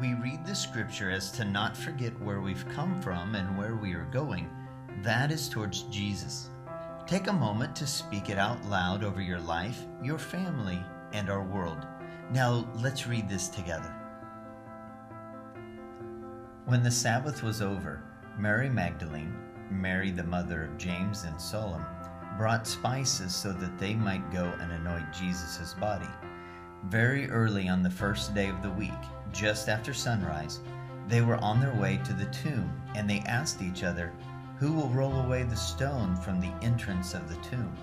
We read the scripture as to not forget where we've come from and where we are going. That is towards Jesus. Take a moment to speak it out loud over your life, your family, and our world. Now let's read this together. When the Sabbath was over, Mary Magdalene, Mary the mother of James and Salome, brought spices so that they might go and anoint Jesus' body. Very early on the first day of the week, just after sunrise, they were on their way to the tomb, and they asked each other, Who will roll away the stone from the entrance of the tomb?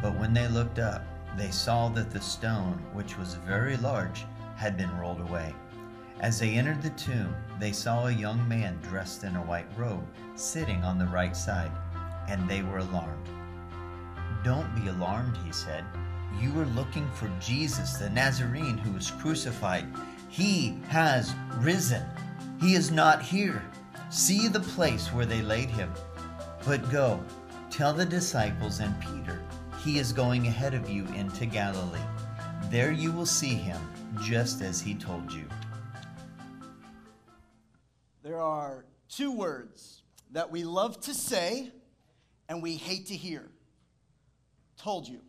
But when they looked up, they saw that the stone, which was very large, had been rolled away. As they entered the tomb, they saw a young man dressed in a white robe sitting on the right side, and they were alarmed. Don't be alarmed, he said. You are looking for Jesus, the Nazarene who was crucified. He has risen. He is not here. See the place where they laid him. But go, tell the disciples and Peter, he is going ahead of you into Galilee. There you will see him, just as he told you. There are two words that we love to say and we hate to hear. Told you.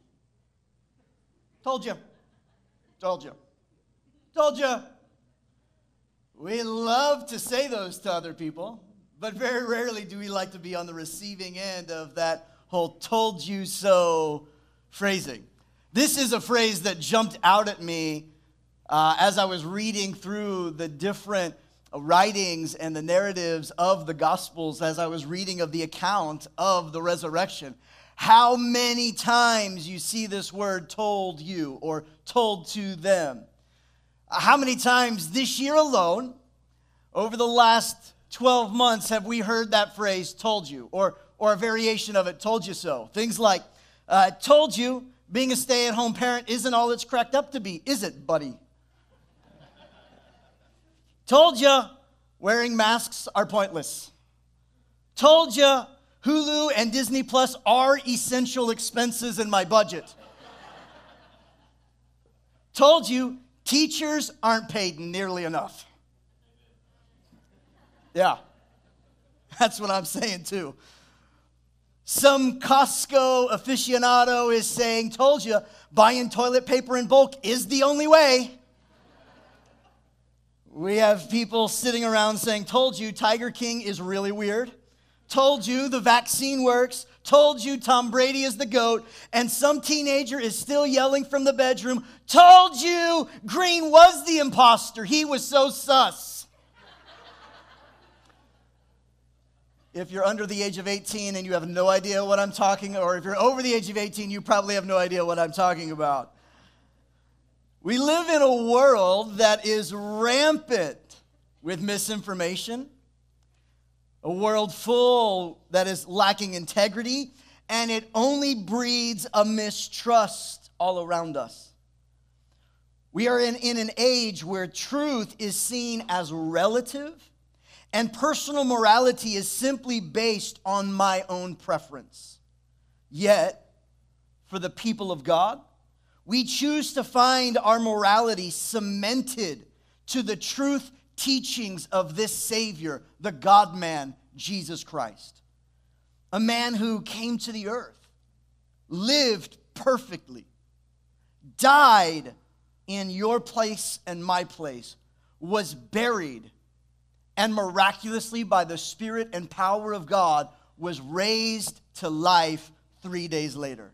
Told you. Told you. Told you. We love to say those to other people, but very rarely do we like to be on the receiving end of that whole told you so phrasing. This is a phrase that jumped out at me uh, as I was reading through the different writings and the narratives of the Gospels as I was reading of the account of the resurrection. How many times you see this word told you or told to them? How many times this year alone, over the last 12 months, have we heard that phrase told you or, or a variation of it, told you so? Things like, uh, told you being a stay at home parent isn't all it's cracked up to be, is it, buddy? Told you wearing masks are pointless. Told you Hulu and Disney Plus are essential expenses in my budget. Told you teachers aren't paid nearly enough. Yeah, that's what I'm saying too. Some Costco aficionado is saying, Told you, buying toilet paper in bulk is the only way. We have people sitting around saying, Told you, Tiger King is really weird. Told you the vaccine works. Told you Tom Brady is the GOAT. And some teenager is still yelling from the bedroom, Told you Green was the imposter. He was so sus. If you're under the age of 18 and you have no idea what I'm talking, or if you're over the age of 18, you probably have no idea what I'm talking about. We live in a world that is rampant with misinformation, a world full that is lacking integrity, and it only breeds a mistrust all around us. We are in, in an age where truth is seen as relative and personal morality is simply based on my own preference. Yet, for the people of God, we choose to find our morality cemented to the truth teachings of this Savior, the God man, Jesus Christ. A man who came to the earth, lived perfectly, died in your place and my place, was buried and miraculously, by the Spirit and power of God, was raised to life three days later.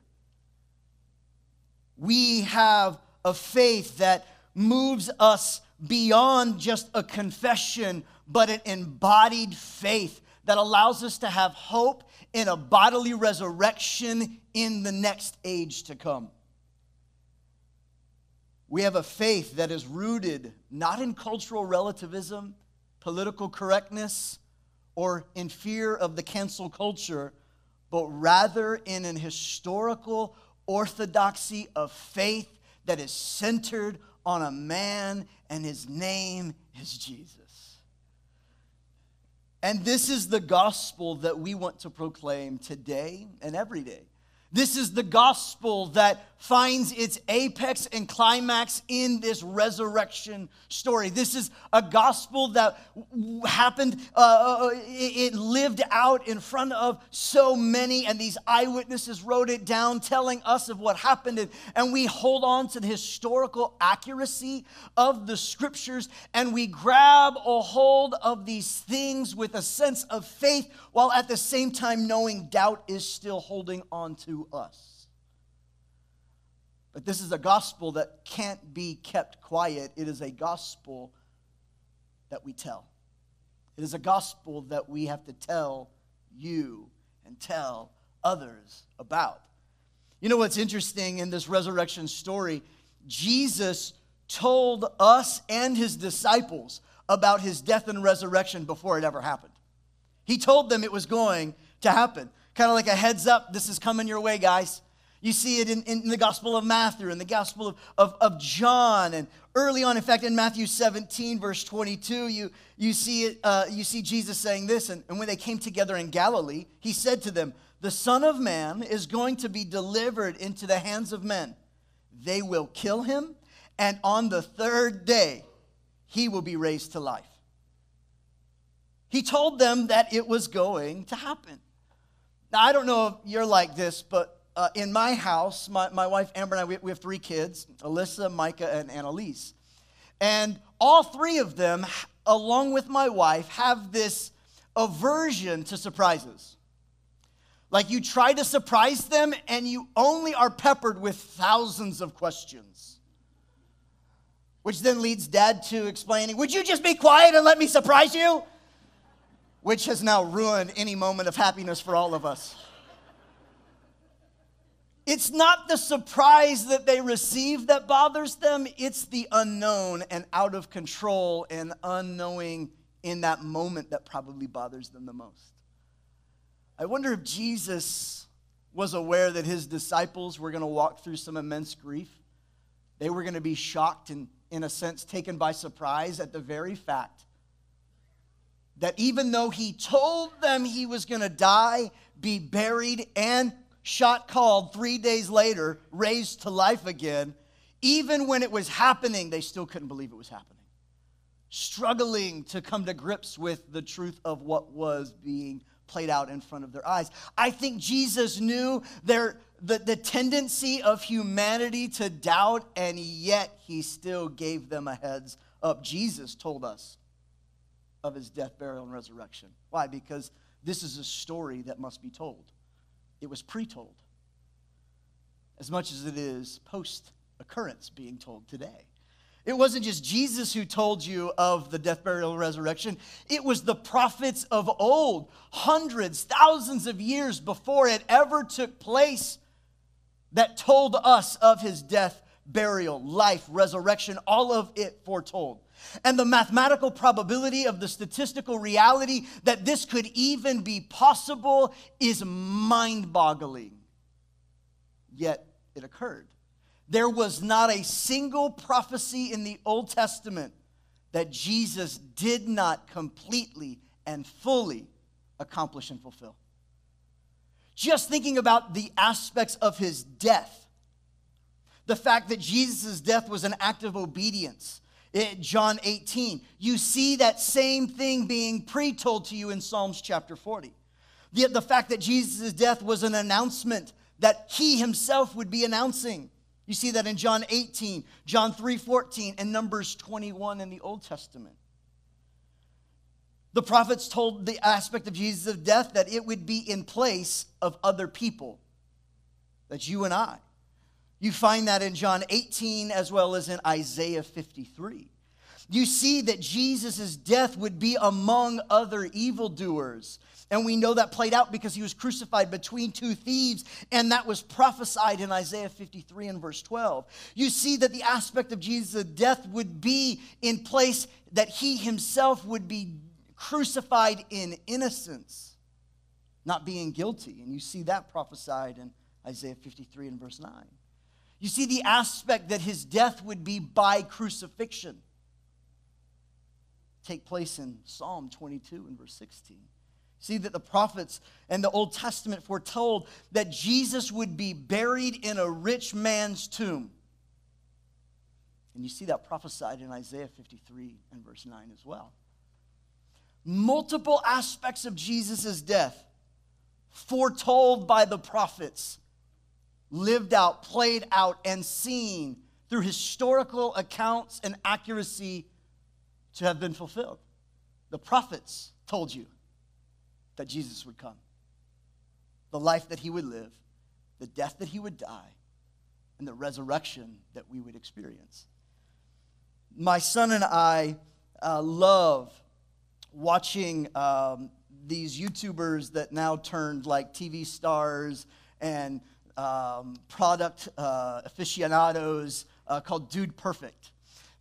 We have a faith that moves us beyond just a confession, but an embodied faith that allows us to have hope in a bodily resurrection in the next age to come. We have a faith that is rooted not in cultural relativism political correctness, or in fear of the cancel culture, but rather in an historical orthodoxy of faith that is centered on a man, and his name is Jesus. And this is the gospel that we want to proclaim today and every day. This is the gospel that finds its apex and climax in this resurrection story. This is a gospel that happened, uh, uh, it lived out in front of so many, and these eyewitnesses wrote it down, telling us of what happened. And we hold on to the historical accuracy of the scriptures, and we grab a hold of these things with a sense of faith, while at the same time knowing doubt is still holding on to us. But this is a gospel that can't be kept quiet. It is a gospel that we tell. It is a gospel that we have to tell you and tell others about. You know what's interesting in this resurrection story? Jesus told us and his disciples about his death and resurrection before it ever happened. He told them it was going to happen. Kind of like a heads up, this is coming your way, guys. You see it in, in the Gospel of Matthew and the Gospel of, of, of, John. And early on, in fact, in Matthew 17, verse 22, you, you, see, it, uh, you see Jesus saying this. And, and when they came together in Galilee, he said to them, The Son of Man is going to be delivered into the hands of men. They will kill him, and on the third day, he will be raised to life. He told them that it was going to happen. Now, I don't know if you're like this, but uh, in my house, my, my wife Amber and I, we, we have three kids Alyssa, Micah, and Annalise. And all three of them, along with my wife, have this aversion to surprises. Like you try to surprise them, and you only are peppered with thousands of questions. Which then leads dad to explaining, Would you just be quiet and let me surprise you? Which has now ruined any moment of happiness for all of us. It's not the surprise that they receive that bothers them, it's the unknown and out of control and unknowing in that moment that probably bothers them the most. I wonder if Jesus was aware that his disciples were going to walk through some immense grief. They were going to be shocked and, in a sense, taken by surprise at the very fact that even though he told them he was going to die, be buried, and shot called three days later, raised to life again, even when it was happening, they still couldn't believe it was happening. Struggling to come to grips with the truth of what was being played out in front of their eyes. I think Jesus knew their, the, the tendency of humanity to doubt, and yet he still gave them a heads up. Jesus told us of his death, burial, and resurrection. Why? Because this is a story that must be told. It was pre told, as much as it is post occurrence being told today. It wasn't just Jesus who told you of the death, burial, resurrection. It was the prophets of old, hundreds, thousands of years before it ever took place, that told us of his death, burial, life, resurrection, all of it foretold. And the mathematical probability of the statistical reality that this could even be possible is mind boggling. Yet it occurred. There was not a single prophecy in the Old Testament that Jesus did not completely and fully accomplish and fulfill. Just thinking about the aspects of his death, the fact that Jesus' death was an act of obedience John 18. You see that same thing being pre told to you in Psalms chapter 40. The, the fact that Jesus' death was an announcement that he himself would be announcing. You see that in John 18, John 3 14, and Numbers 21 in the Old Testament. The prophets told the aspect of Jesus' death that it would be in place of other people. That's you and I. You find that in John 18 as well as in Isaiah 53. You see that Jesus' death would be among other evildoers. And we know that played out because he was crucified between two thieves, and that was prophesied in Isaiah 53 and verse 12. You see that the aspect of Jesus' death would be in place that he himself would be crucified in innocence, not being guilty. And you see that prophesied in Isaiah 53 and verse 9. You see the aspect that his death would be by crucifixion take place in Psalm 22 and verse 16. See that the prophets and the Old Testament foretold that Jesus would be buried in a rich man's tomb. And you see that prophesied in Isaiah 53 and verse 9 as well. Multiple aspects of Jesus' death foretold by the prophets, lived out, played out, and seen through historical accounts and accuracy to have been fulfilled. The prophets told you that Jesus would come, the life that he would live, the death that he would die, and the resurrection that we would experience. My son and I uh, love watching um, these YouTubers that now turned like TV stars and um, product uh, aficionados uh, called Dude Perfect.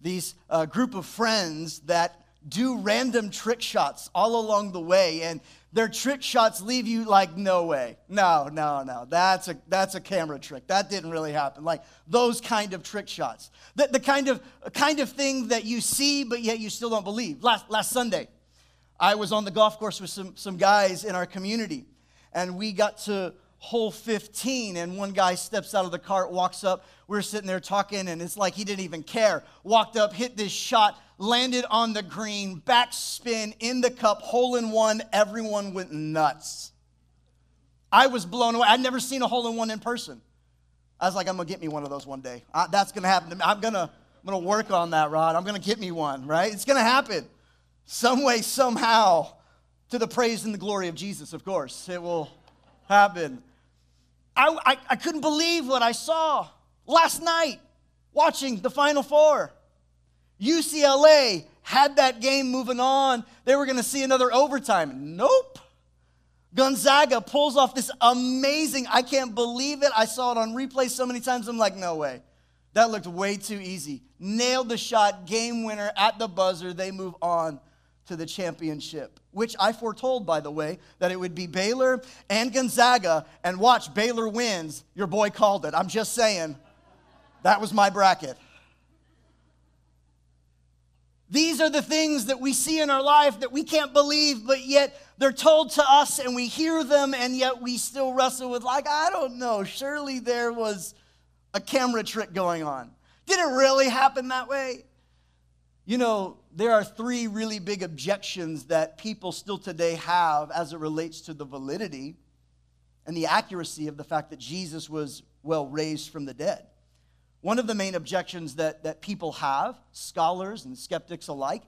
These uh, group of friends that do random trick shots all along the way, and their trick shots leave you like, no way. No, no, no. That's a, that's a camera trick. That didn't really happen. Like those kind of trick shots. The, the kind, of, kind of thing that you see, but yet you still don't believe. Last, last Sunday, I was on the golf course with some, some guys in our community, and we got to hole 15 and one guy steps out of the cart walks up. We're sitting there talking and it's like he didn't even care. Walked up hit this shot landed on the green backspin in the cup hole in one everyone went nuts. I was blown away. I'd never seen a hole in one in person. I was like i'm gonna get me one of those one day. I, that's gonna happen to me. I'm gonna i'm gonna work on that rod. I'm gonna get me one right? It's gonna happen. Some way somehow to the praise and the glory of jesus of course. It will happen I, I, I couldn't believe what I saw last night watching the Final Four. UCLA had that game moving on. They were going to see another overtime. Nope. Gonzaga pulls off this amazing, I can't believe it. I saw it on replay so many times. I'm like, no way. That looked way too easy. Nailed the shot, game winner at the buzzer. They move on to the championship, which I foretold, by the way, that it would be Baylor and Gonzaga. And watch, Baylor wins. Your boy called it. I'm just saying, that was my bracket. These are the things that we see in our life that we can't believe, but yet they're told to us and we hear them, and yet we still wrestle with, like, I don't know, surely there was a camera trick going on. Did it really happen that way? You know, there are three really big objections that people still today have as it relates to the validity and the accuracy of the fact that Jesus was, well, raised from the dead. One of the main objections that, that people have, scholars and skeptics alike,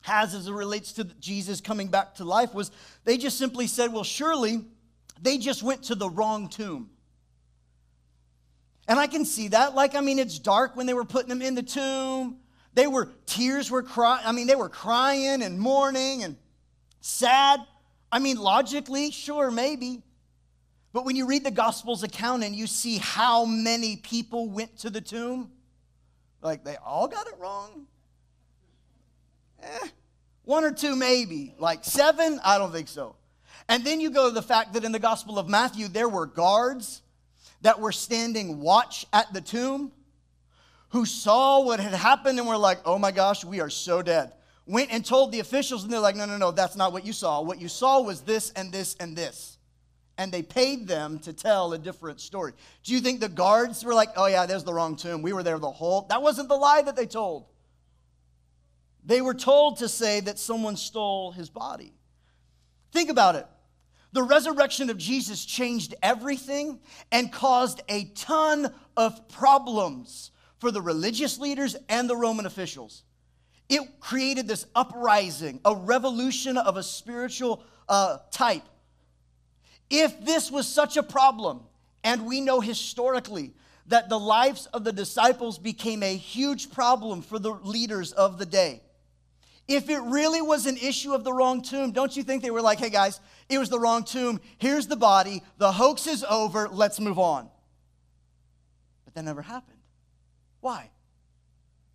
has as it relates to Jesus coming back to life was they just simply said, well, surely they just went to the wrong tomb. And I can see that. Like, I mean, it's dark when they were putting him in the tomb. They were, tears were crying. I mean, they were crying and mourning and sad. I mean, logically, sure, maybe. But when you read the Gospels account and you see how many people went to the tomb, like they all got it wrong. Eh, one or two, maybe. Like seven, I don't think so. And then you go to the fact that in the Gospel of Matthew, there were guards that were standing watch at the tomb who saw what had happened and were like, oh my gosh, we are so dead. Went and told the officials, and they're like, no, no, no, that's not what you saw. What you saw was this and this and this. And they paid them to tell a different story. Do you think the guards were like, oh yeah, there's the wrong tomb. We were there the whole. That wasn't the lie that they told. They were told to say that someone stole his body. Think about it. The resurrection of Jesus changed everything and caused a ton of problems for the religious leaders and the Roman officials. It created this uprising, a revolution of a spiritual uh, type. If this was such a problem, and we know historically that the lives of the disciples became a huge problem for the leaders of the day. If it really was an issue of the wrong tomb, don't you think they were like, hey guys, it was the wrong tomb, here's the body, the hoax is over, let's move on? But that never happened. Why?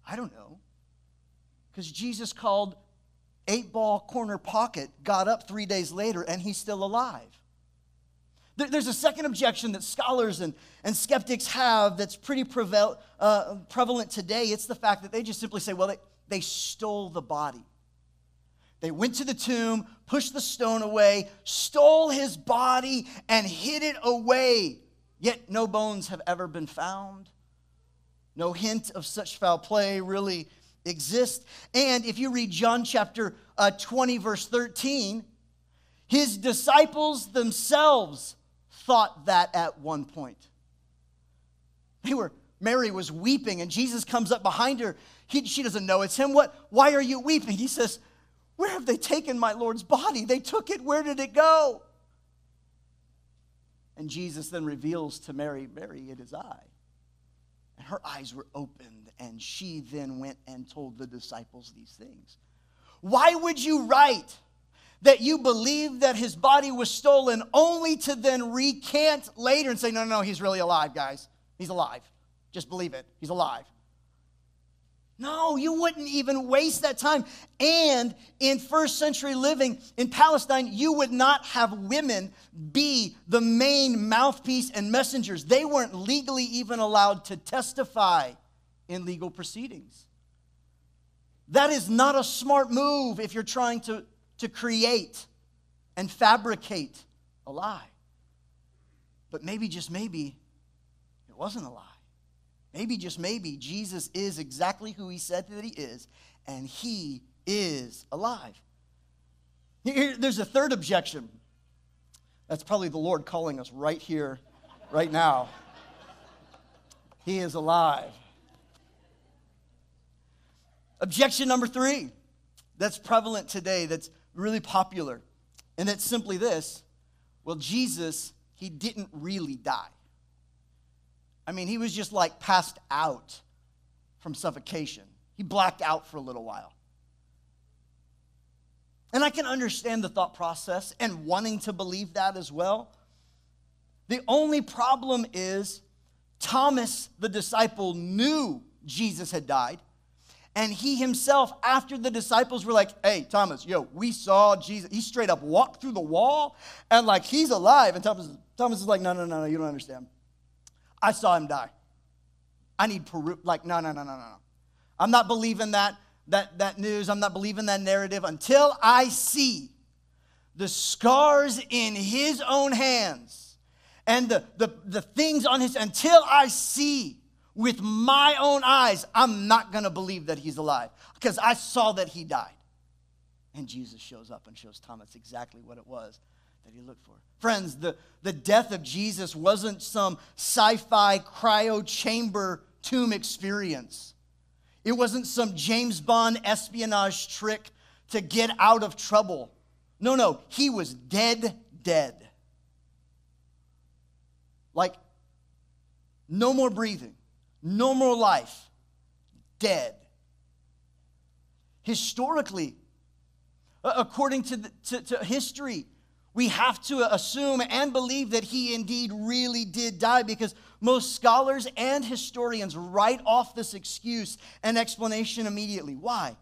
I don't know. Because Jesus called eight ball corner pocket, got up three days later, and he's still alive. There's a second objection that scholars and, and skeptics have that's pretty preval, uh, prevalent today. It's the fact that they just simply say, well, they, they stole the body. They went to the tomb, pushed the stone away, stole his body, and hid it away. Yet no bones have ever been found. No hint of such foul play really exists. And if you read John chapter uh, 20, verse 13, his disciples themselves thought that at one point. They were, Mary was weeping, and Jesus comes up behind her. He, she doesn't know it's him. What? Why are you weeping? He says, Where have they taken my Lord's body? They took it. Where did it go? And Jesus then reveals to Mary, Mary, it is I. And her eyes were opened, and she then went and told the disciples these things. Why would you write that you believe that his body was stolen only to then recant later and say, no, no, no, he's really alive, guys? He's alive. Just believe it. He's alive. No, you wouldn't even waste that time. And in first century living in Palestine, you would not have women be the main mouthpiece and messengers. They weren't legally even allowed to testify in legal proceedings. That is not a smart move if you're trying to, to create and fabricate a lie. But maybe, just maybe, it wasn't a lie. Maybe, just maybe, Jesus is exactly who he said that he is, and he is alive. Here, there's a third objection. That's probably the Lord calling us right here, right now. He is alive. Objection number three that's prevalent today, that's really popular, and it's simply this well, Jesus, he didn't really die. I mean, he was just like passed out from suffocation. He blacked out for a little while. And I can understand the thought process and wanting to believe that as well. The only problem is Thomas, the disciple, knew Jesus had died. And he himself, after the disciples were like, hey, Thomas, yo, we saw Jesus. He straight up walked through the wall and like he's alive. And Thomas, Thomas is like, no, no, no, no, you don't understand. I saw him die. I need Peru. Like, no, no, no, no, no. I'm not believing that, that, that news. I'm not believing that narrative until I see the scars in his own hands and the, the, the things on his, until I see with my own eyes, I'm not going to believe that he's alive because I saw that he died. And Jesus shows up and shows Thomas exactly what it was that he looked for. Friends, the, the death of Jesus wasn't some sci fi cryo chamber tomb experience. It wasn't some James Bond espionage trick to get out of trouble. No, no, he was dead, dead. Like, no more breathing, no more life, dead. Historically, according to, the, to, to history, we have to assume and believe that he indeed really did die because most scholars and historians write off this excuse and explanation immediately. Why?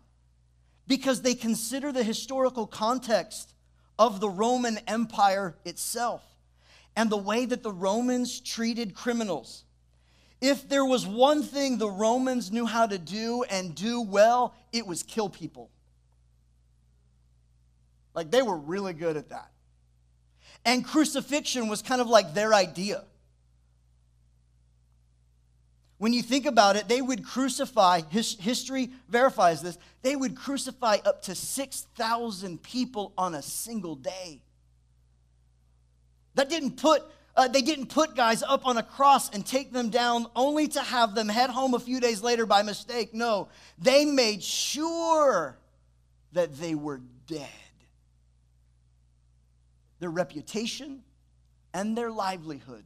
Because they consider the historical context of the Roman Empire itself and the way that the Romans treated criminals. If there was one thing the Romans knew how to do and do well, it was kill people. Like they were really good at that. And crucifixion was kind of like their idea. When you think about it, they would crucify, his, history verifies this, they would crucify up to 6,000 people on a single day. That didn't put, uh, they didn't put guys up on a cross and take them down only to have them head home a few days later by mistake. No, they made sure that they were dead their reputation, and their livelihood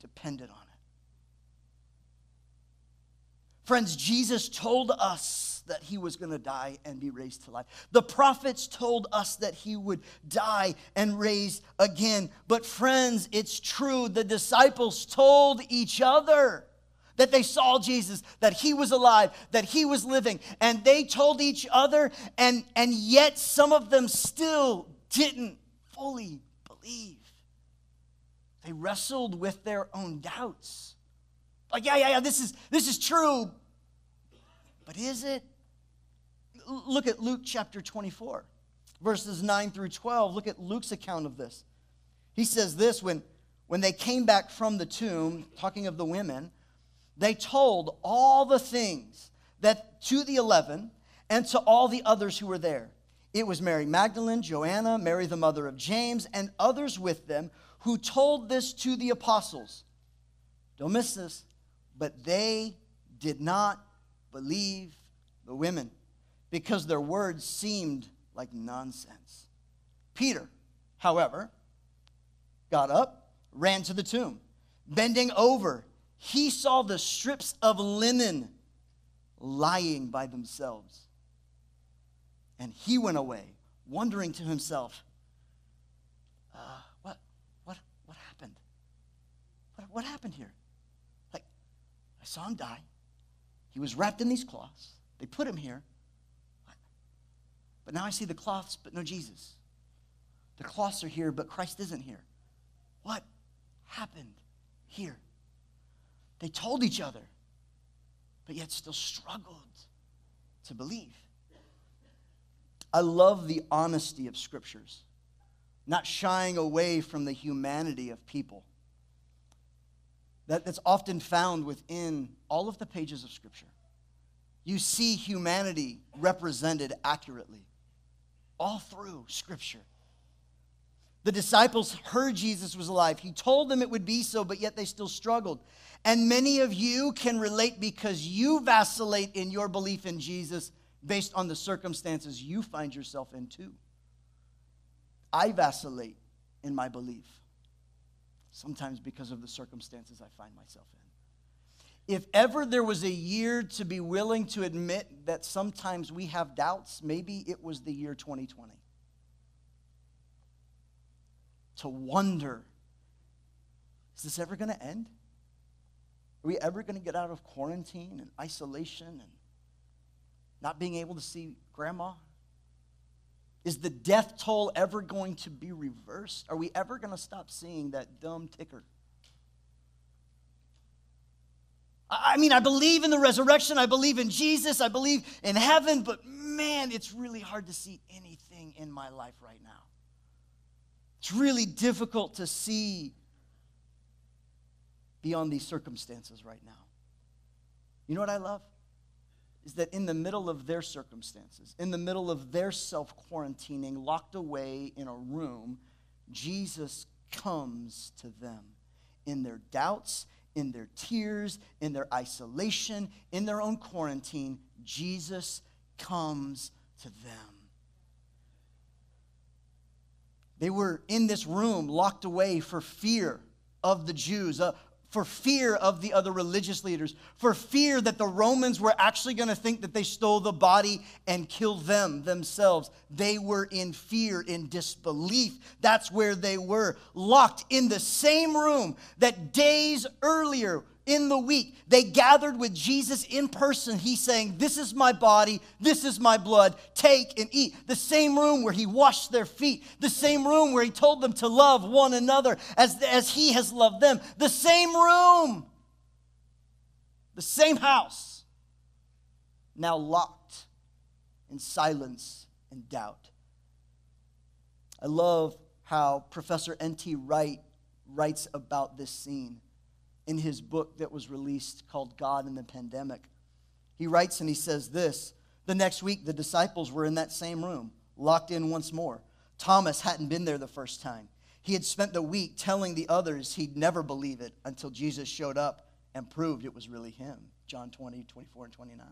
depended on it. Friends, Jesus told us that he was going to die and be raised to life. The prophets told us that he would die and raise again. But, friends, it's true. The disciples told each other that they saw Jesus, that he was alive, that he was living. And they told each other, and, and yet some of them still didn't fully believe. They wrestled with their own doubts. Like, yeah, yeah, yeah, this is, this is true. But is it? Look at Luke chapter 24. verses 9 through 12. Look at Luke's account of this. He says this when, when they came back from the tomb, talking of the women, they told all the things that to the eleven and to all the others who were there. It was Mary Magdalene, Joanna, Mary the mother of James, and others with them who told this to the apostles. Don't miss this. But they did not believe the women because their words seemed like nonsense. Peter, however, got up, ran to the tomb. Bending over, he saw the strips of linen lying by themselves. And he went away, wondering to himself, uh, what, what, what happened? What, what happened here? Like, I saw him die. He was wrapped in these cloths. They put him here. But now I see the cloths, but no Jesus. The cloths are here, but Christ isn't here. What happened here? They told each other, but yet still struggled to believe. I love the honesty of scriptures, not shying away from the humanity of people. That, that's often found within all of the pages of scripture. You see humanity represented accurately all through scripture. The disciples heard Jesus was alive. He told them it would be so, but yet they still struggled. And many of you can relate because you vacillate in your belief in Jesus based on the circumstances you find yourself in too. I vacillate in my belief, sometimes because of the circumstances I find myself in. If ever there was a year to be willing to admit that sometimes we have doubts, maybe it was the year 2020. To wonder, is this ever going to end? Are we ever going to get out of quarantine and isolation and not being able to see grandma? Is the death toll ever going to be reversed? Are we ever going to stop seeing that dumb ticker? I mean, I believe in the resurrection. I believe in Jesus. I believe in heaven. But man, it's really hard to see anything in my life right now. It's really difficult to see beyond these circumstances right now. You know what I love? Is that in the middle of their circumstances, in the middle of their self quarantining, locked away in a room, Jesus comes to them in their doubts, in their tears, in their isolation, in their own quarantine. Jesus comes to them. They were in this room locked away for fear of the Jews, for fear of the other religious leaders, for fear that the Romans were actually going to think that they stole the body and killed them themselves. They were in fear, in disbelief. That's where they were, locked in the same room that days earlier in the week, they gathered with Jesus in person. He's saying, This is my body, this is my blood, take and eat. The same room where he washed their feet, the same room where he told them to love one another as, as he has loved them, the same room, the same house, now locked in silence and doubt. I love how Professor N.T. Wright writes about this scene in his book that was released called God and the Pandemic. He writes and he says this The next week, the disciples were in that same room, locked in once more. Thomas hadn't been there the first time. He had spent the week telling the others he'd never believe it until Jesus showed up and proved it was really him. John 20, 24, and 29.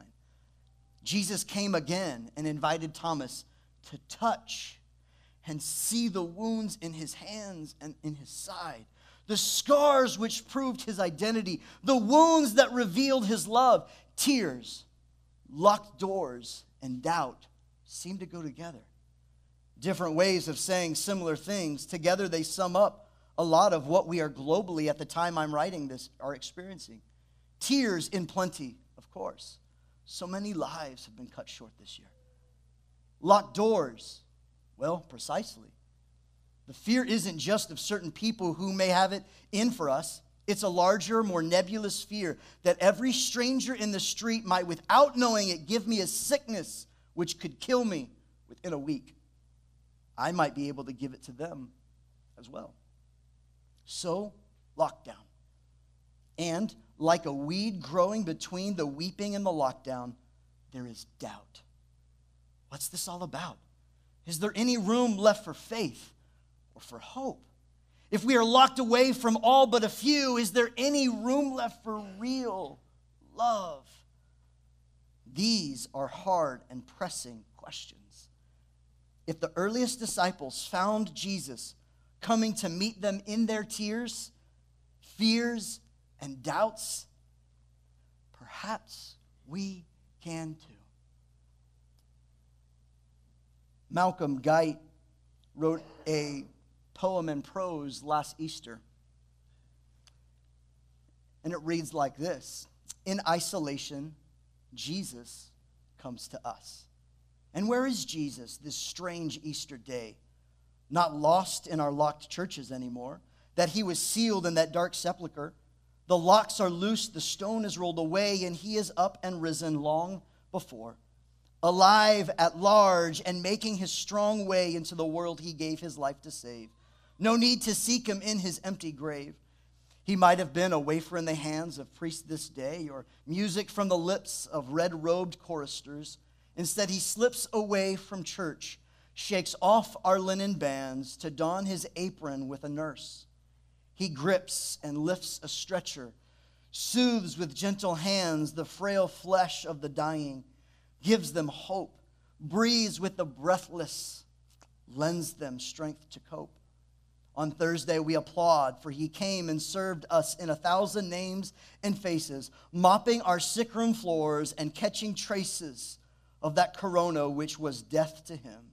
Jesus came again and invited Thomas to touch and see the wounds in his hands and in his side the scars which proved his identity, the wounds that revealed his love, tears, locked doors, and doubt seem to go together. Different ways of saying similar things. Together, they sum up a lot of what we are globally at the time I'm writing this are experiencing. Tears in plenty, of course. So many lives have been cut short this year. Locked doors, well, precisely. The fear isn't just of certain people who may have it in for us. It's a larger, more nebulous fear that every stranger in the street might, without knowing it, give me a sickness which could kill me within a week. I might be able to give it to them as well. So, lockdown. And like a weed growing between the weeping and the lockdown, there is doubt. What's this all about? Is there any room left for faith for hope? If we are locked away from all but a few, is there any room left for real love? These are hard and pressing questions. If the earliest disciples found Jesus coming to meet them in their tears, fears, and doubts, perhaps we can too. Malcolm Guite wrote a poem in prose last Easter. And it reads like this In isolation, Jesus comes to us. And where is Jesus this strange Easter day? Not lost in our locked churches anymore, that he was sealed in that dark sepulchre. The locks are loose, the stone is rolled away, and he is up and risen long before, alive at large and making his strong way into the world he gave his life to save. No need to seek him in his empty grave. He might have been a wafer in the hands of priests this day or music from the lips of red robed choristers. Instead, he slips away from church, shakes off our linen bands to don his apron with a nurse. He grips and lifts a stretcher, soothes with gentle hands the frail flesh of the dying, gives them hope, breathes with the breathless, lends them strength to cope. On Thursday, we applaud, for he came and served us in a thousand names and faces, mopping our sick room floors and catching traces of that corona which was death to him.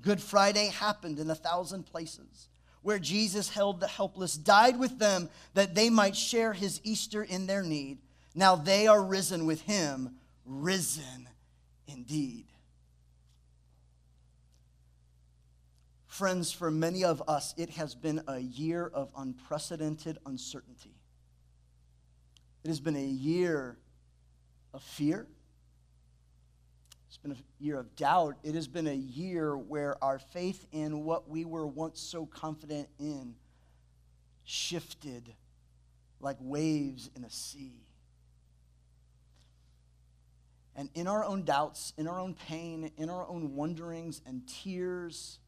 Good Friday happened in a thousand places where Jesus held the helpless, died with them that they might share his Easter in their need. Now they are risen with him, risen indeed. Friends, for many of us, it has been a year of unprecedented uncertainty. It has been a year of fear. It's been a year of doubt. It has been a year where our faith in what we were once so confident in shifted like waves in a sea. And in our own doubts, in our own pain, in our own wonderings and tears,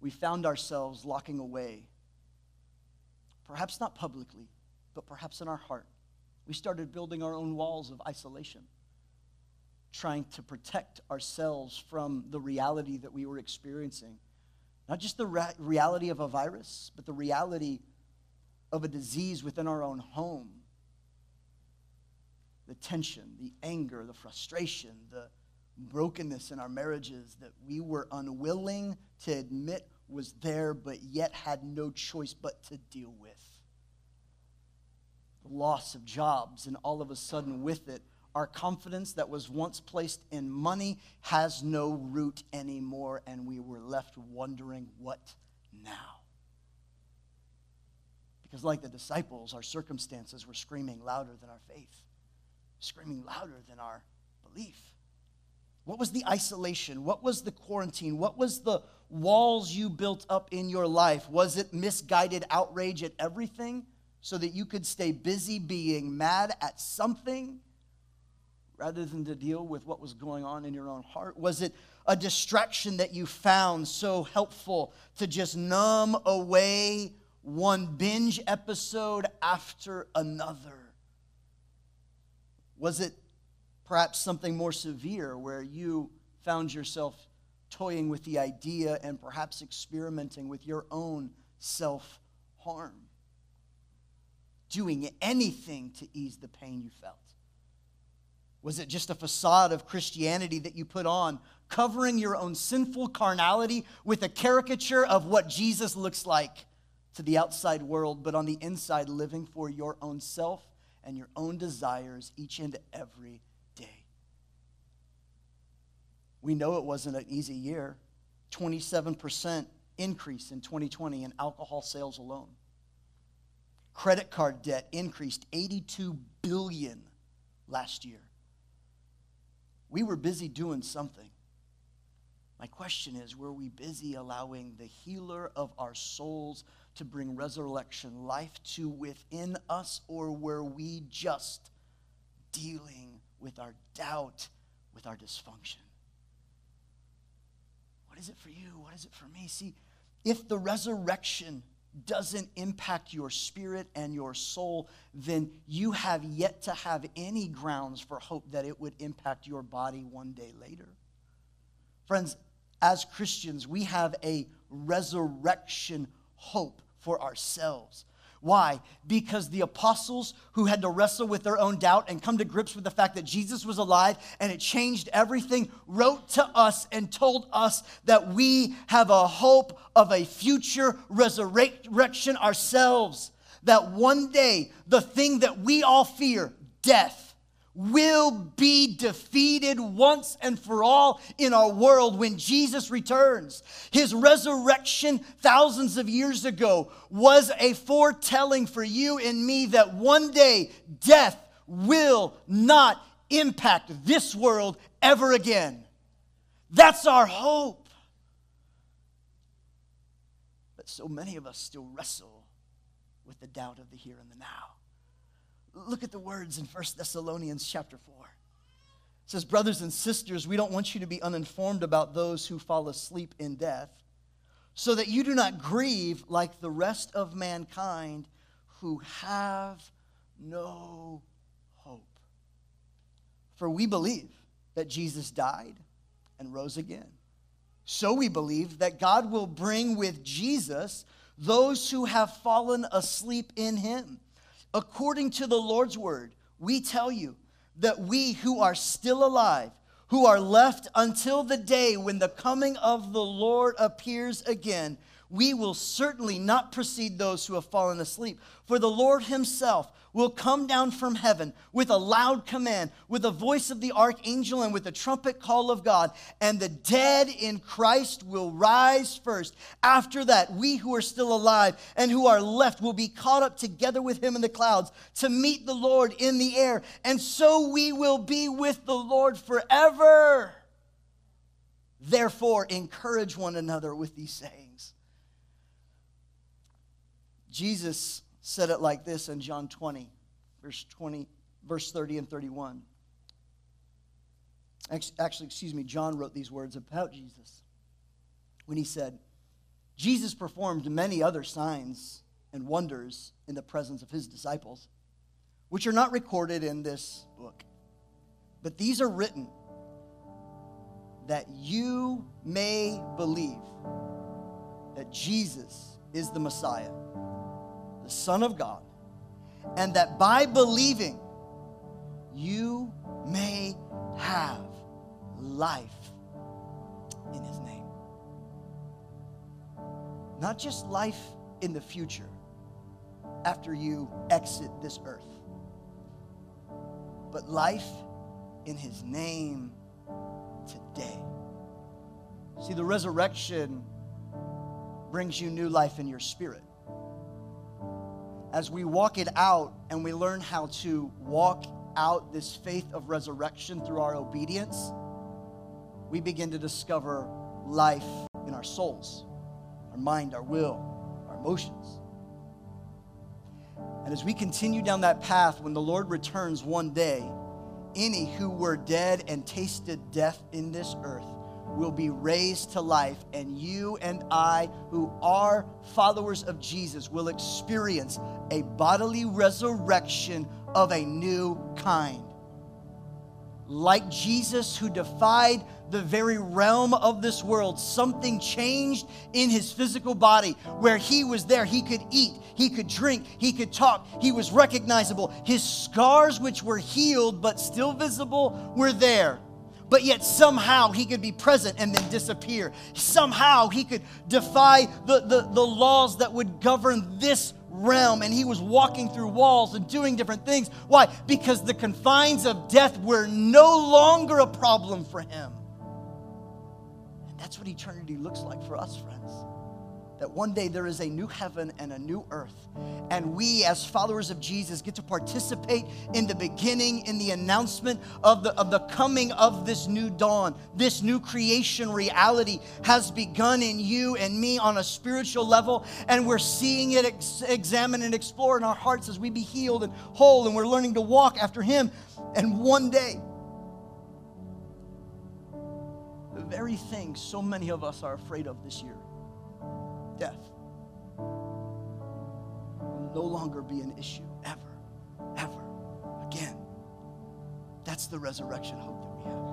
we found ourselves locking away. Perhaps not publicly, but perhaps in our heart. We started building our own walls of isolation, trying to protect ourselves from the reality that we were experiencing. Not just the re- reality of a virus, but the reality of a disease within our own home. The tension, the anger, the frustration, the brokenness in our marriages that we were unwilling to admit was there, but yet had no choice but to deal with. The loss of jobs, and all of a sudden, with it, our confidence that was once placed in money has no root anymore, and we were left wondering what now? Because, like the disciples, our circumstances were screaming louder than our faith, screaming louder than our belief. What was the isolation? What was the quarantine? What was the walls you built up in your life? Was it misguided outrage at everything so that you could stay busy being mad at something rather than to deal with what was going on in your own heart? Was it a distraction that you found so helpful to just numb away one binge episode after another? Was it perhaps something more severe where you found yourself toying with the idea and perhaps experimenting with your own self harm, doing anything to ease the pain you felt? Was it just a facade of Christianity that you put on, covering your own sinful carnality with a caricature of what Jesus looks like to the outside world, but on the inside, living for your own self and your own desires each and every we know it wasn't an easy year. 27% increase in 2020 in alcohol sales alone. Credit card debt increased 82 billion last year. We were busy doing something. My question is were we busy allowing the healer of our souls to bring resurrection life to within us, or were we just dealing with our doubt, with our dysfunction? What is it for you? What is it for me? See, if the resurrection doesn't impact your spirit and your soul, then you have yet to have any grounds for hope that it would impact your body one day later. Friends, as Christians, we have a resurrection hope for ourselves. Why? Because the apostles who had to wrestle with their own doubt and come to grips with the fact that Jesus was alive and it changed everything, wrote to us and told us that we have a hope of a future resurrection ourselves. That one day, the thing that we all fear, death, will be defeated once and for all in our world when Jesus returns. His resurrection thousands of years ago was a foretelling for you and me that one day death will not impact this world ever again. That's our hope. But so many of us still wrestle with the doubt of the here and the now. Look at the words in 1 Thessalonians chapter 4. It says, Brothers and sisters, we don't want you to be uninformed about those who fall asleep in death, so that you do not grieve like the rest of mankind who have no hope. For we believe that Jesus died and rose again. So we believe that God will bring with Jesus those who have fallen asleep in him. According to the Lord's word, we tell you that we who are still alive, who are left until the day when the coming of the Lord appears again, we will certainly not precede those who have fallen asleep. For the Lord himself will come down from heaven with a loud command, with the voice of the archangel, and with the trumpet call of God. And the dead in Christ will rise first. After that, we who are still alive and who are left will be caught up together with him in the clouds to meet the Lord in the air. And so we will be with the Lord forever. Therefore, encourage one another with these sayings. Jesus said it like this in John 20, verse 20, verse 30 and 31. Actually, excuse me, John wrote these words about Jesus when he said, Jesus performed many other signs and wonders in the presence of his disciples, which are not recorded in this book. But these are written that you may believe that Jesus is the Messiah the Son of God, and that by believing you may have life in His name. Not just life in the future after you exit this earth, but life in His name today. See, the resurrection brings you new life in your spirit as we walk it out and we learn how to walk out this faith of resurrection through our obedience, we begin to discover life in our souls, our mind, our will, our emotions. And as we continue down that path, when the Lord returns one day, any who were dead and tasted death in this earth will be raised to life, and you and I, who are followers of Jesus, will experience a bodily resurrection of a new kind. Like Jesus, who defied the very realm of this world, something changed in his physical body where he was there. He could eat, he could drink, he could talk, he was recognizable. His scars, which were healed but still visible, were there but yet somehow he could be present and then disappear. Somehow he could defy the, the, the laws that would govern this realm, and he was walking through walls and doing different things. Why? Because the confines of death were no longer a problem for him. And that's what eternity looks like for us, friends. That one day there is a new heaven and a new earth. And we, as followers of Jesus, get to participate in the beginning, in the announcement of the, of the coming of this new dawn. This new creation reality has begun in you and me on a spiritual level, and we're seeing it ex- examine and explore in our hearts as we be healed and whole, and we're learning to walk after Him. And one day, the very thing so many of us are afraid of this year death will no longer be an issue ever, ever again. That's the resurrection hope that we have.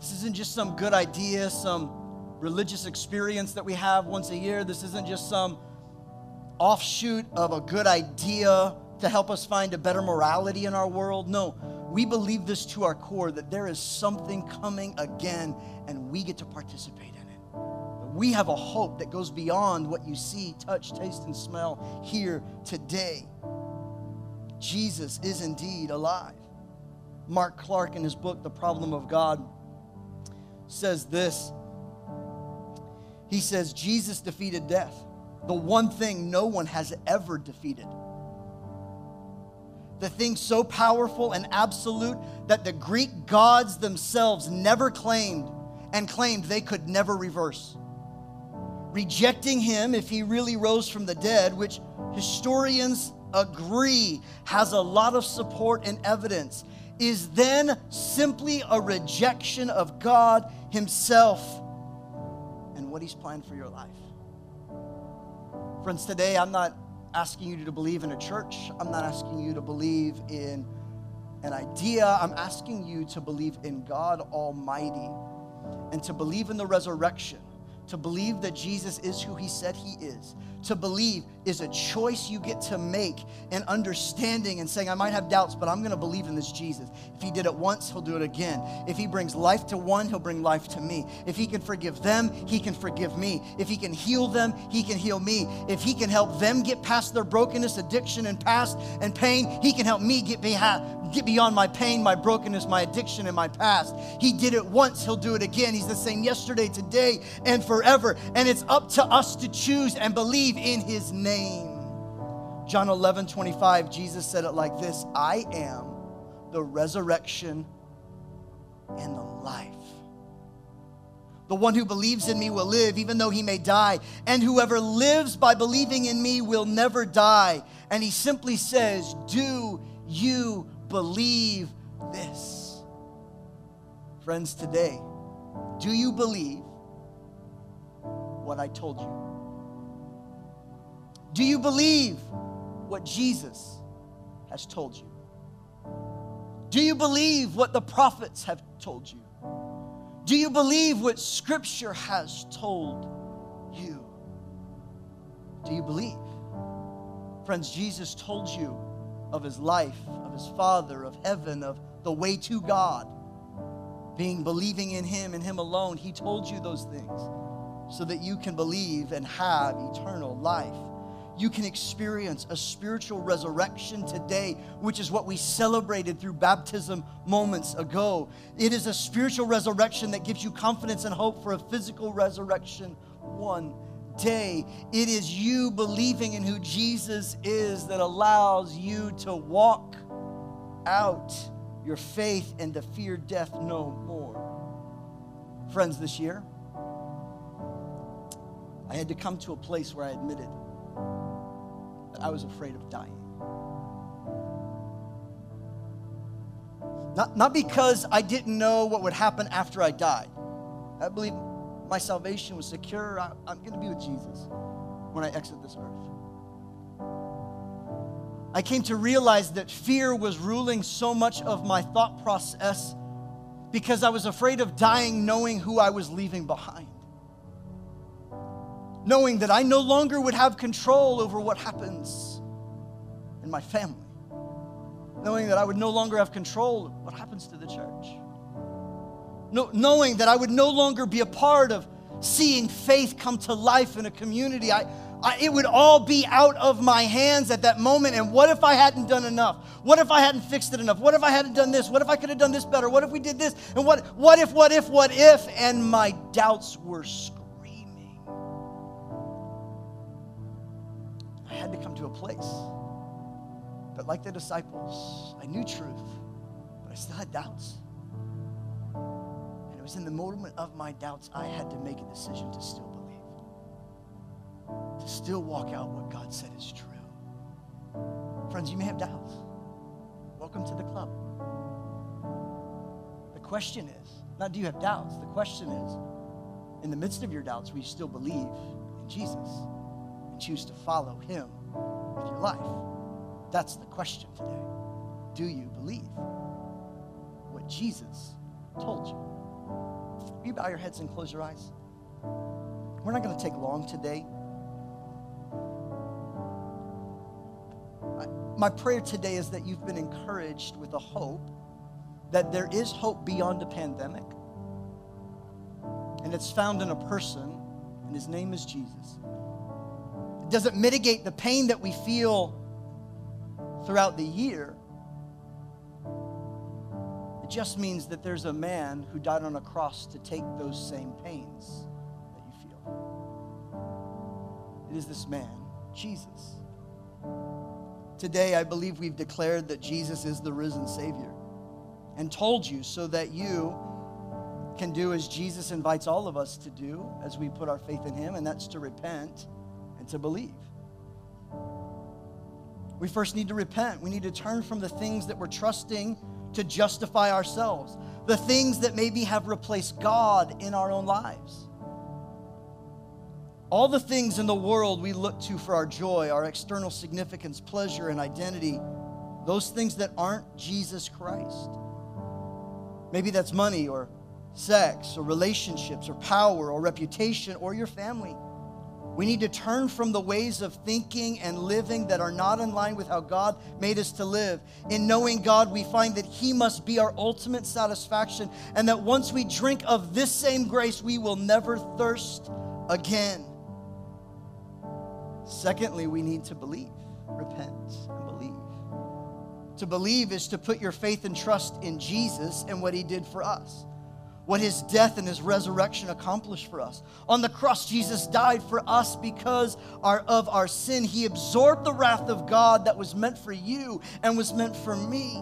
This isn't just some good idea, some religious experience that we have once a year. This isn't just some offshoot of a good idea to help us find a better morality in our world. No, we believe this to our core that there is something coming again and we get to participate. We have a hope that goes beyond what you see, touch, taste, and smell here today. Jesus is indeed alive. Mark Clark, in his book, The Problem of God, says this. He says, Jesus defeated death, the one thing no one has ever defeated the thing so powerful and absolute that the Greek gods themselves never claimed and claimed they could never reverse. Rejecting him if he really rose from the dead, which historians agree has a lot of support and evidence, is then simply a rejection of God himself and what he's planned for your life. Friends, today I'm not asking you to believe in a church. I'm not asking you to believe in an idea. I'm asking you to believe in God Almighty and to believe in the resurrection, to believe that Jesus is who He said He is, to believe is a choice you get to make and understanding and saying, I might have doubts, but I'm to believe in this Jesus. If he did it once, he'll do it again. If he brings life to one, he'll bring life to me. If he can forgive them, he can forgive me. If he can heal them, he can heal me. If he can help them get past their brokenness, addiction, and past and pain, he can help me get, get beyond my pain, my brokenness, my addiction, and my past. He did it once, he'll do it again. He's the same yesterday, today, and forever. And it's up to us to choose and believe in his name. John 11, 25, Jesus said it like this I am the resurrection and the life. The one who believes in me will live, even though he may die. And whoever lives by believing in me will never die. And he simply says, Do you believe this? Friends, today, do you believe what I told you? Do you believe what Jesus has told you? Do you believe what the prophets have told you? Do you believe what Scripture has told you? Do you believe? Friends, Jesus told you of his life, of his Father, of heaven, of the way to God, being believing in him and him alone. He told you those things so that you can believe and have eternal life you can experience a spiritual resurrection today, which is what we celebrated through baptism moments ago. It is a spiritual resurrection that gives you confidence and hope for a physical resurrection one day. It is you believing in who Jesus is that allows you to walk out your faith and to fear death no more. Friends, this year, I had to come to a place where I admitted that I was afraid of dying. Not, not because I didn't know what would happen after I died. I believe my salvation was secure. I, I'm going to be with Jesus when I exit this earth. I came to realize that fear was ruling so much of my thought process because I was afraid of dying knowing who I was leaving behind knowing that I no longer would have control over what happens in my family, knowing that I would no longer have control of what happens to the church, no, knowing that I would no longer be a part of seeing faith come to life in a community. I, I, it would all be out of my hands at that moment. And what if I hadn't done enough? What if I hadn't fixed it enough? What if I hadn't done this? What if I could have done this better? What if we did this? And what, what if, what if, what if? And my doubts were screaming I had to come to a place that, like the disciples, I knew truth, but I still had doubts. Was in the moment of my doubts I had to make a decision to still believe, to still walk out what God said is true. Friends, you may have doubts. Welcome to the club. The question is not do you have doubts? The question is in the midst of your doubts, will you still believe in Jesus and choose to follow him with your life? That's the question today. Do you believe what Jesus told you? You bow your heads and close your eyes? We're not going to take long today. My prayer today is that you've been encouraged with a hope that there is hope beyond a pandemic. And it's found in a person, and his name is Jesus. It doesn't mitigate the pain that we feel throughout the year. It just means that there's a man who died on a cross to take those same pains that you feel. It is this man, Jesus. Today, I believe we've declared that Jesus is the risen Savior and told you so that you can do as Jesus invites all of us to do as we put our faith in Him, and that's to repent and to believe. We first need to repent. We need to turn from the things that we're trusting to justify ourselves, the things that maybe have replaced God in our own lives. All the things in the world we look to for our joy, our external significance, pleasure, and identity, those things that aren't Jesus Christ. Maybe that's money or sex or relationships or power or reputation or your family. We need to turn from the ways of thinking and living that are not in line with how God made us to live. In knowing God, we find that He must be our ultimate satisfaction, and that once we drink of this same grace, we will never thirst again. Secondly, we need to believe, repent, and believe. To believe is to put your faith and trust in Jesus and what He did for us what his death and his resurrection accomplished for us. On the cross, Jesus died for us because our, of our sin. He absorbed the wrath of God that was meant for you and was meant for me.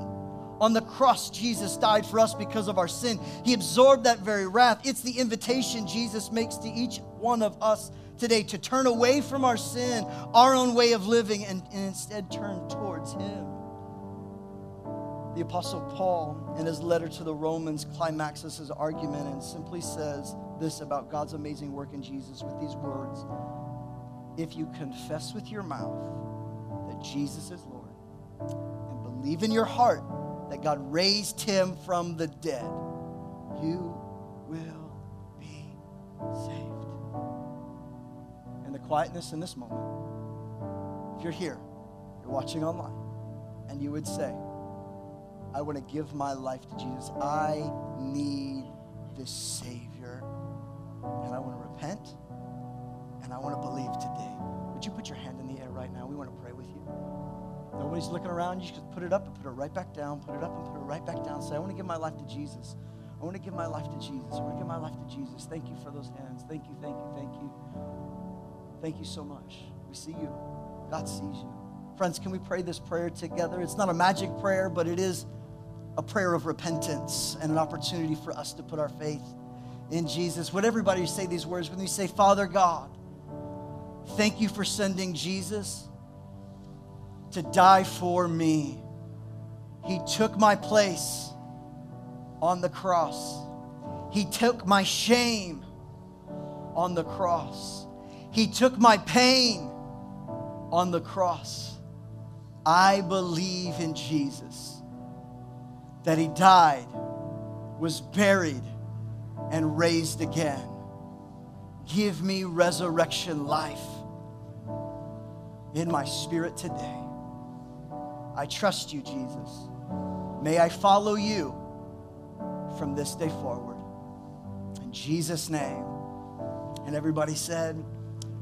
On the cross, Jesus died for us because of our sin. He absorbed that very wrath. It's the invitation Jesus makes to each one of us today to turn away from our sin, our own way of living, and, and instead turn towards Him. The Apostle Paul, in his letter to the Romans, climaxes his argument and simply says this about God's amazing work in Jesus with these words If you confess with your mouth that Jesus is Lord and believe in your heart that God raised him from the dead, you will be saved. In the quietness in this moment, if you're here, you're watching online, and you would say, I want to give my life to Jesus. I need this Savior. And I want to repent and I want to believe today. Would you put your hand in the air right now? We want to pray with you. Nobody's looking around. You just put it up and put it right back down. Put it up and put it right back down. Say, I want to give my life to Jesus. I want to give my life to Jesus. I want to give my life to Jesus. Thank you for those hands. Thank you, thank you, thank you. Thank you so much. We see you. God sees you. Friends, can we pray this prayer together? It's not a magic prayer, but it is a prayer of repentance and an opportunity for us to put our faith in Jesus. Would everybody say these words when you say, Father God, thank you for sending Jesus to die for me. He took my place on the cross. He took my shame on the cross. He took my pain on the cross. I believe in Jesus that he died, was buried, and raised again. Give me resurrection life in my spirit today. I trust you, Jesus. May I follow you from this day forward. In Jesus' name. And everybody said,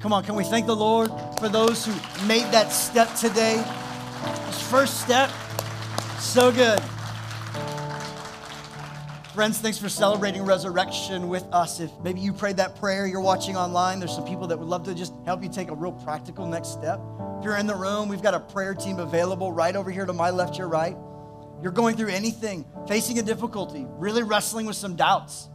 Come on, can we thank the Lord for those who made that step today? This first step, so good. Friends, thanks for celebrating resurrection with us. If maybe you prayed that prayer, you're watching online, there's some people that would love to just help you take a real practical next step. If you're in the room, we've got a prayer team available right over here to my left, your right. You're going through anything, facing a difficulty, really wrestling with some doubts,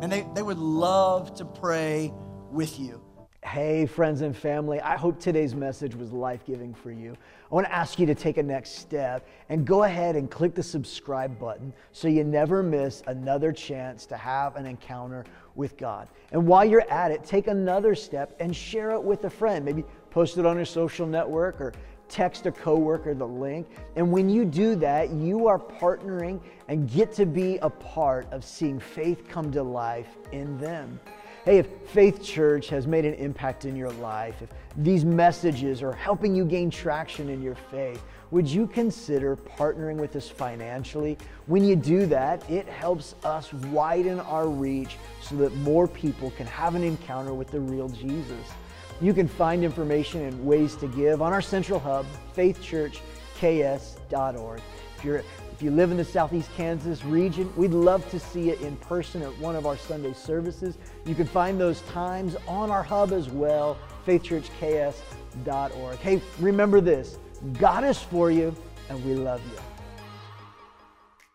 and they, they would love to pray with you. Hey, friends and family, I hope today's message was life giving for you. I want to ask you to take a next step and go ahead and click the subscribe button so you never miss another chance to have an encounter with God. And while you're at it, take another step and share it with a friend. Maybe post it on your social network or text a coworker the link. And when you do that, you are partnering and get to be a part of seeing faith come to life in them. Hey, if Faith Church has made an impact in your life, if these messages are helping you gain traction in your faith, would you consider partnering with us financially? When you do that, it helps us widen our reach so that more people can have an encounter with the real Jesus. You can find information and ways to give on our central hub, faithchurchks.org. If you're if you live in the Southeast Kansas region, we'd love to see you in person at one of our Sunday services. You can find those times on our hub as well, faithchurchks.org. Hey, remember this God is for you, and we love you.